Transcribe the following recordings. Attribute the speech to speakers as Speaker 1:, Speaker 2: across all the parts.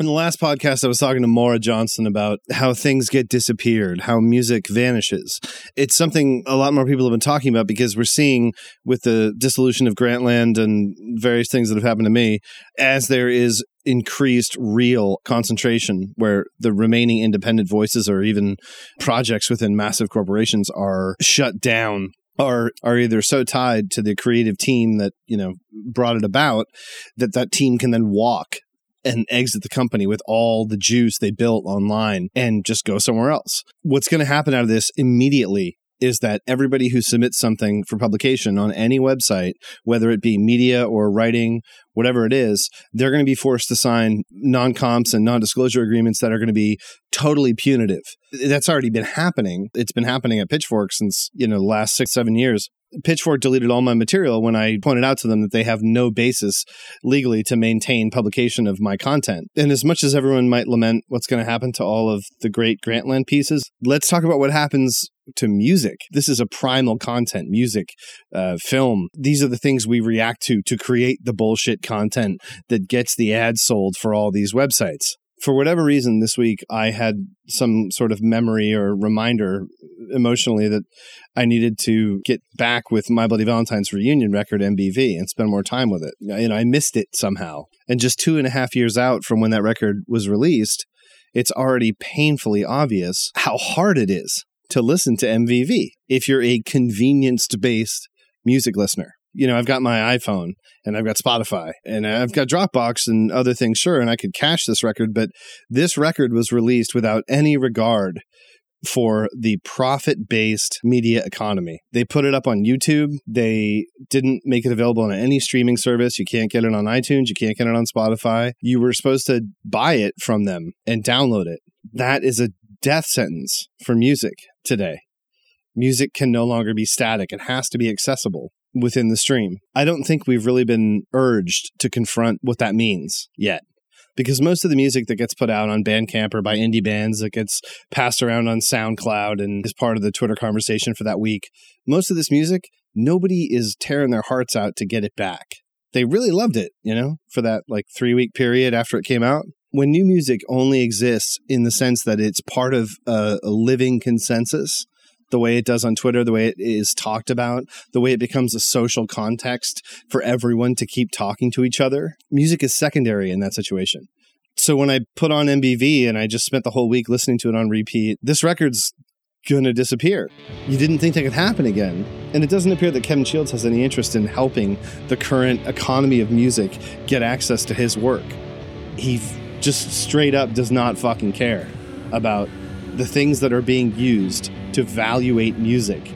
Speaker 1: In the last podcast, I was talking to Maura Johnston about how things get disappeared, how music vanishes. It's something a lot more people have been talking about because we're seeing with the dissolution of Grantland and various things that have happened to me, as there is increased real concentration where the remaining independent voices or even projects within massive corporations are shut down are are either so tied to the creative team that you know brought it about that that team can then walk and exit the company with all the juice they built online and just go somewhere else. What's going to happen out of this immediately is that everybody who submits something for publication on any website, whether it be media or writing, whatever it is, they're going to be forced to sign non comps and non disclosure agreements that are going to be totally punitive. That's already been happening. It's been happening at Pitchfork since, you know, the last six, seven years. Pitchfork deleted all my material when I pointed out to them that they have no basis legally to maintain publication of my content. And as much as everyone might lament what's going to happen to all of the great Grantland pieces, let's talk about what happens to music. This is a primal content, music, uh, film. These are the things we react to to create the bullshit content that gets the ads sold for all these websites for whatever reason this week I had some sort of memory or reminder emotionally that I needed to get back with My Bloody Valentine's reunion record MBV and spend more time with it. You know, I missed it somehow. And just two and a half years out from when that record was released, it's already painfully obvious how hard it is to listen to MBV if you're a convenience based music listener you know, I've got my iPhone and I've got Spotify and I've got Dropbox and other things, sure, and I could cache this record, but this record was released without any regard for the profit based media economy. They put it up on YouTube. They didn't make it available on any streaming service. You can't get it on iTunes. You can't get it on Spotify. You were supposed to buy it from them and download it. That is a death sentence for music today. Music can no longer be static, it has to be accessible within the stream. I don't think we've really been urged to confront what that means yet. Because most of the music that gets put out on Bandcamp or by indie bands that gets passed around on SoundCloud and is part of the Twitter conversation for that week, most of this music, nobody is tearing their hearts out to get it back. They really loved it, you know, for that like three week period after it came out. When new music only exists in the sense that it's part of a, a living consensus, the way it does on Twitter, the way it is talked about, the way it becomes a social context for everyone to keep talking to each other. Music is secondary in that situation. So when I put on MBV and I just spent the whole week listening to it on repeat, this record's gonna disappear. You didn't think that could happen again. And it doesn't appear that Kevin Shields has any interest in helping the current economy of music get access to his work. He just straight up does not fucking care about the things that are being used to evaluate music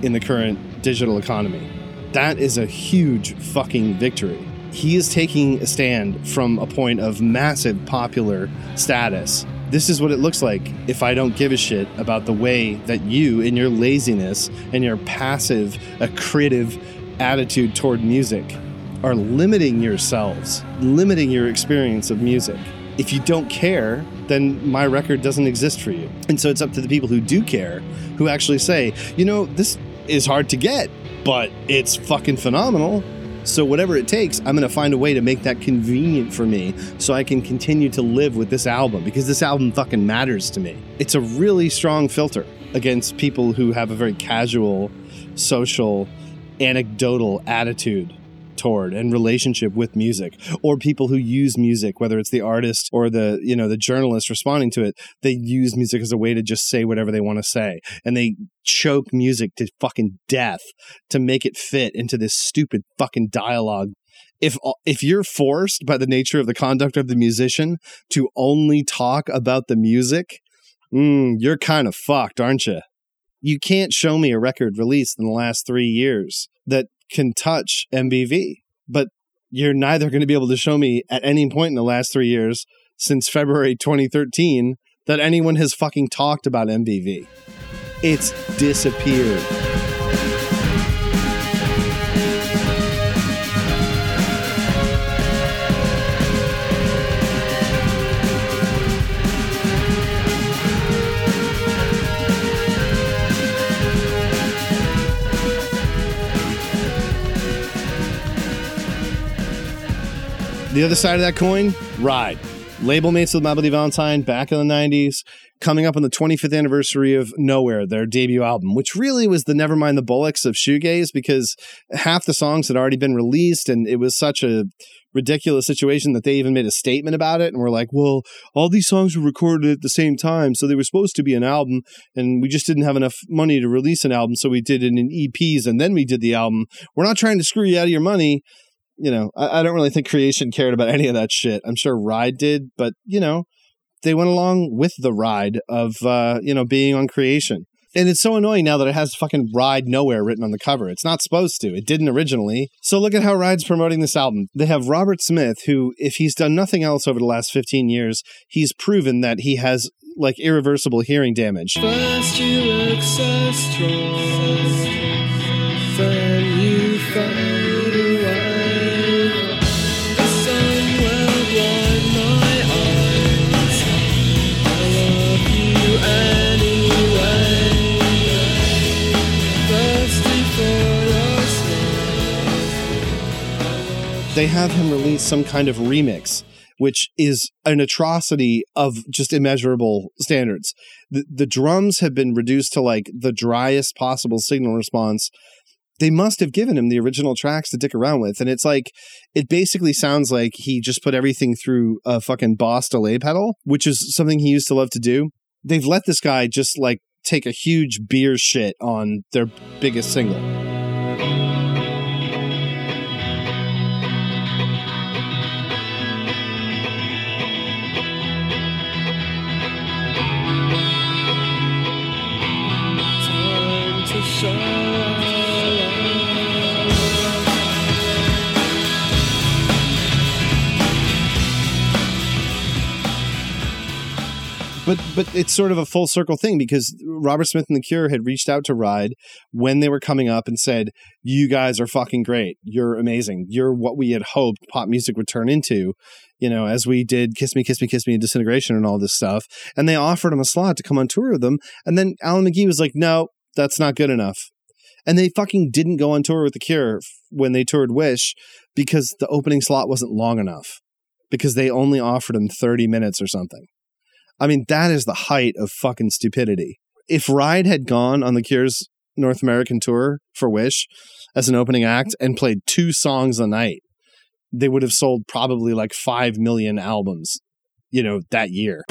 Speaker 1: in the current digital economy. That is a huge fucking victory. He is taking a stand from a point of massive popular status. This is what it looks like if I don't give a shit about the way that you, in your laziness and your passive, accretive attitude toward music, are limiting yourselves, limiting your experience of music. If you don't care, then my record doesn't exist for you. And so it's up to the people who do care, who actually say, you know, this is hard to get, but it's fucking phenomenal. So whatever it takes, I'm going to find a way to make that convenient for me so I can continue to live with this album because this album fucking matters to me. It's a really strong filter against people who have a very casual, social, anecdotal attitude toward and relationship with music or people who use music whether it's the artist or the you know the journalist responding to it they use music as a way to just say whatever they want to say. And they choke music to fucking death to make it fit into this stupid fucking dialogue. If if you're forced by the nature of the conduct of the musician to only talk about the music mm, you're kind of fucked aren't you you can't show me a record released in the last three years that can touch MBV, but you're neither going to be able to show me at any point in the last three years since February 2013 that anyone has fucking talked about MBV. It's disappeared. The other side of that coin, ride. label mates with Bloody Valentine back in the 90s, coming up on the 25th anniversary of Nowhere, their debut album, which really was the Nevermind the Bollocks of shoegaze because half the songs had already been released and it was such a ridiculous situation that they even made a statement about it and were like, well, all these songs were recorded at the same time, so they were supposed to be an album, and we just didn't have enough money to release an album, so we did it in EPs and then we did the album. We're not trying to screw you out of your money. You know, I, I don't really think Creation cared about any of that shit. I'm sure Ride did, but you know, they went along with the ride of uh, you know being on Creation. And it's so annoying now that it has fucking Ride Nowhere written on the cover. It's not supposed to. It didn't originally. So look at how Ride's promoting this album. They have Robert Smith, who, if he's done nothing else over the last 15 years, he's proven that he has like irreversible hearing damage. They have him release some kind of remix. Which is an atrocity of just immeasurable standards. The, the drums have been reduced to like the driest possible signal response they must have given him the original tracks to dick around with. And it's like, it basically sounds like he just put everything through a fucking Boss delay pedal, which is something he used to love to do. They've let this guy just like take a huge beer shit on their biggest single. But but it's sort of a full circle thing because Robert Smith and The Cure had reached out to Ride when they were coming up and said, "You guys are fucking great. You're amazing. You're what we had hoped pop music would turn into." You know, as we did "Kiss Me, Kiss Me, Kiss Me" and "Disintegration" and all this stuff, and they offered him a slot to come on tour with them, and then Alan McGee was like, "No, that's not good enough." And they fucking didn't go on tour with The Cure when they toured Wish because the opening slot wasn't long enough because they only offered him 30 minutes or something. I mean, that is the height of fucking stupidity. If Ride had gone on the Cure's North American tour for Wish as an opening act and played two songs a night, they would have sold probably like 5 million albums, you know, that year.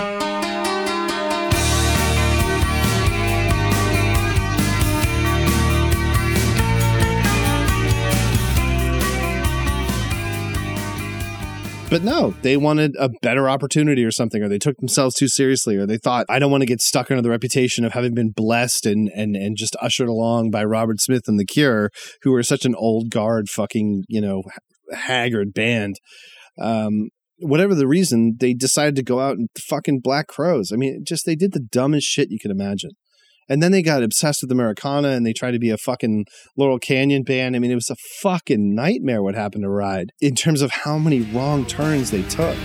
Speaker 1: But no, they wanted a better opportunity or something, or they took themselves too seriously, or they thought, I don't want to get stuck under the reputation of having been blessed and and and just ushered along by Robert Smith and The Cure, who are such an old guard, fucking you know, haggard band. Um, whatever the reason, they decided to go out and fucking Black Crowes. I mean, just they did the dumbest shit you could imagine. And then they got obsessed with Americana and they tried to be a fucking Laurel Canyon band. I mean, it was a fucking nightmare what happened to Ride in terms of how many wrong turns they took.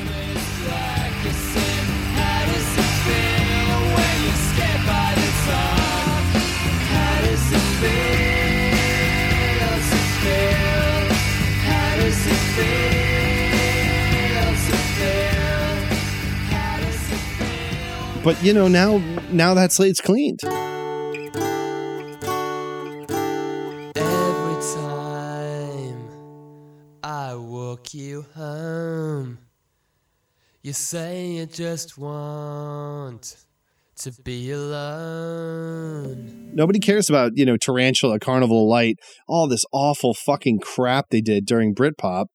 Speaker 1: But you know, now now that slate's cleaned.
Speaker 2: Every time I walk you home, you say you just want to be alone.
Speaker 1: Nobody cares about, you know, Tarantula, Carnival Light, all this awful fucking crap they did during Britpop.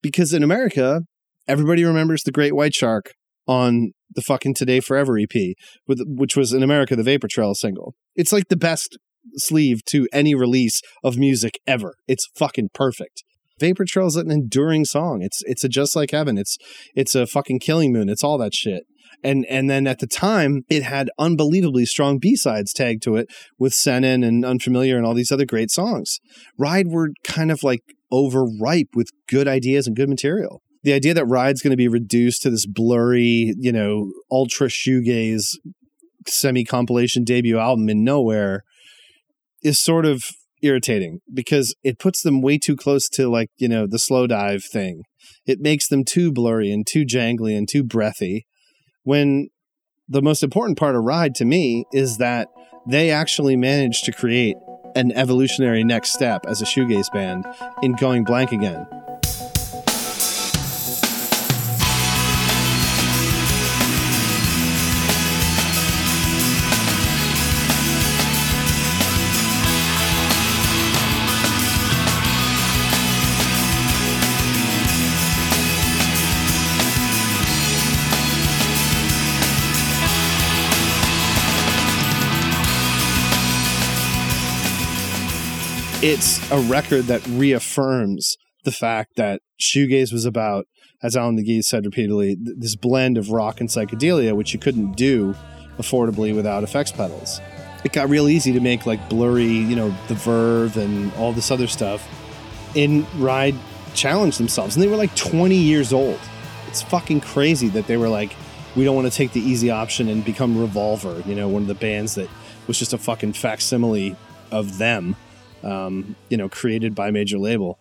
Speaker 1: Because in America, everybody remembers the Great White Shark on the fucking Today Forever EP, with, which was in America the Vapor Trail single. It's like the best sleeve to any release of music ever. It's fucking perfect. Vapor Trail is an enduring song. It's it's a Just Like Heaven. It's it's a fucking Killing Moon. It's all that shit. And and then at the time, it had unbelievably strong B sides tagged to it with Sennen and Unfamiliar and all these other great songs. Ride were kind of like overripe with good ideas and good material the idea that Ride's going to be reduced to this blurry, you know, ultra shoegaze semi compilation debut album in nowhere is sort of irritating because it puts them way too close to like, you know, the Slowdive thing. It makes them too blurry and too jangly and too breathy. When the most important part of Ride to me is that they actually managed to create an evolutionary next step as a shoegaze band in going blank again. It's a record that reaffirms the fact that shoegaze was about, as Alan McGee said repeatedly, th- this blend of rock and psychedelia, which you couldn't do affordably without effects pedals. It got real easy to make like blurry, you know, the Verve and all this other stuff. In Ride challenged themselves, and they were like 20 years old. It's fucking crazy that they were like, we don't want to take the easy option and become Revolver, you know, one of the bands that was just a fucking facsimile of them um, you know, created by major label.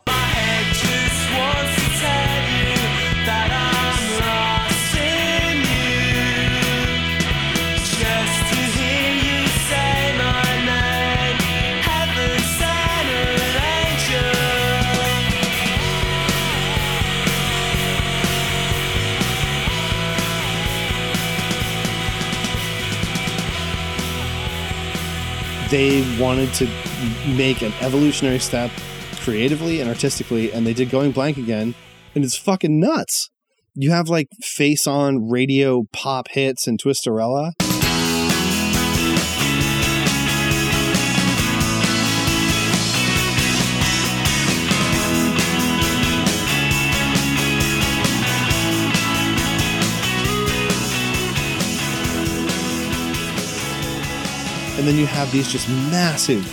Speaker 1: they wanted to make an evolutionary step creatively and artistically, and they did Going Blank again, and it's fucking nuts. You have like face on radio pop hits and Twisterella. and then you have these just massive,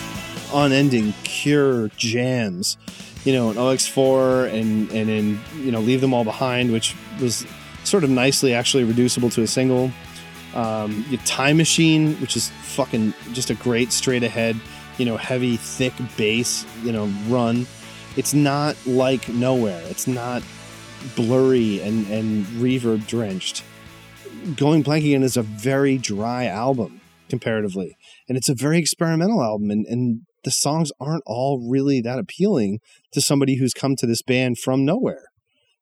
Speaker 1: unending Cure jams, you know, an OX4 and and in you know Leave Them All Behind, which was sort of nicely actually reducible to a single. Um, Time Machine, which is fucking just a great straight ahead, you know, heavy, thick bass, you know, run. It's not like Nowhere. It's not blurry and, and reverb drenched. Going Blank Again is a very dry album comparatively and it's a very experimental album and, and the songs aren't all really that appealing to somebody who's come to this band from nowhere.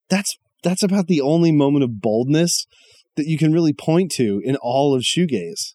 Speaker 1: That's that's about the only moment of boldness that you can really point to in all of shoegaze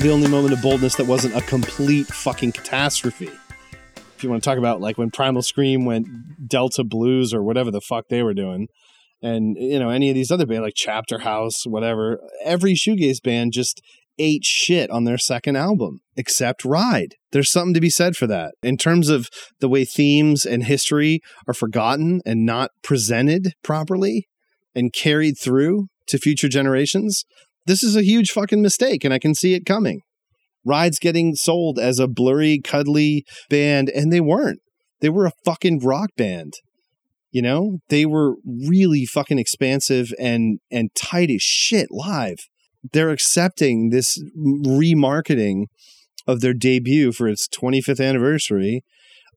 Speaker 1: the only moment of boldness that wasn't a complete fucking catastrophe. If you want to talk about like when Primal Scream went Delta Blues or whatever the fuck they were doing, and you know any of these other bands like Chapterhouse, whatever, every shoegaze band just ate shit on their second album, except Ride. There's something to be said for that. In terms of the way themes and history are forgotten and not presented properly and carried through to future generations, this is a huge fucking mistake and I can see it coming. Ride's getting sold as a blurry, cuddly band, and they weren't. They were a fucking rock band. You know, they were really fucking expansive and and tight as shit live. They're accepting this remarketing of their debut for its 25th anniversary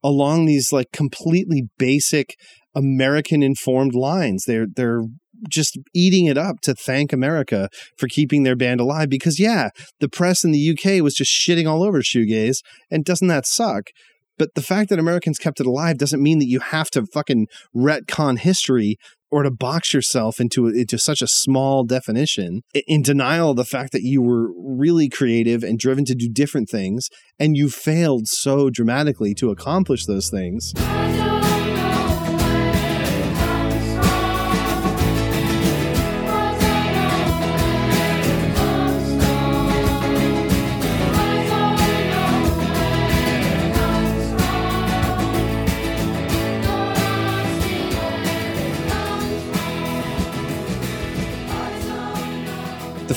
Speaker 1: along these like completely basic American informed lines. They're they're just eating it up to thank America for keeping their band alive because yeah, the press in the UK was just shitting all over shoegaze and doesn't that suck? But the fact that Americans kept it alive doesn't mean that you have to fucking retcon history or to box yourself into into such a small definition in denial of the fact that you were really creative and driven to do different things and you failed so dramatically to accomplish those things.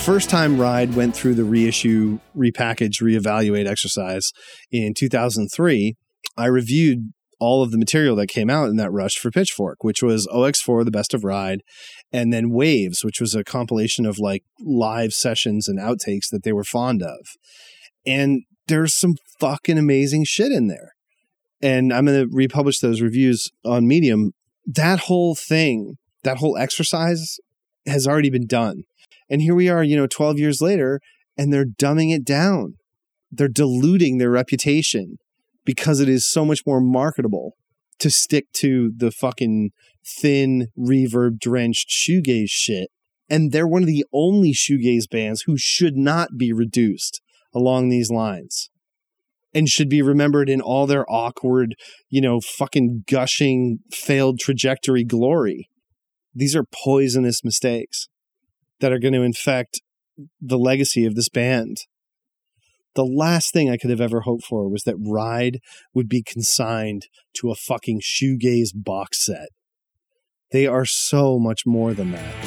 Speaker 1: First time Ride went through the reissue, repackage, reevaluate exercise in 2003, I reviewed all of the material that came out in that rush for Pitchfork, which was OX4, The Best of Ride, and then Waves, which was a compilation of like live sessions and outtakes that they were fond of. And there's some fucking amazing shit in there. And I'm going to republish those reviews on Medium. That whole thing, that whole exercise has already been done. And here we are, you know, 12 years later, and they're dumbing it down. They're diluting their reputation because it is so much more marketable to stick to the fucking thin, reverb drenched shoegaze shit. And they're one of the only shoegaze bands who should not be reduced along these lines and should be remembered in all their awkward, you know, fucking gushing, failed trajectory glory. These are poisonous mistakes that are going to infect the legacy of this band. The last thing I could have ever hoped for was that Ride would be consigned to a fucking shoegaze box set. They are so much more than that.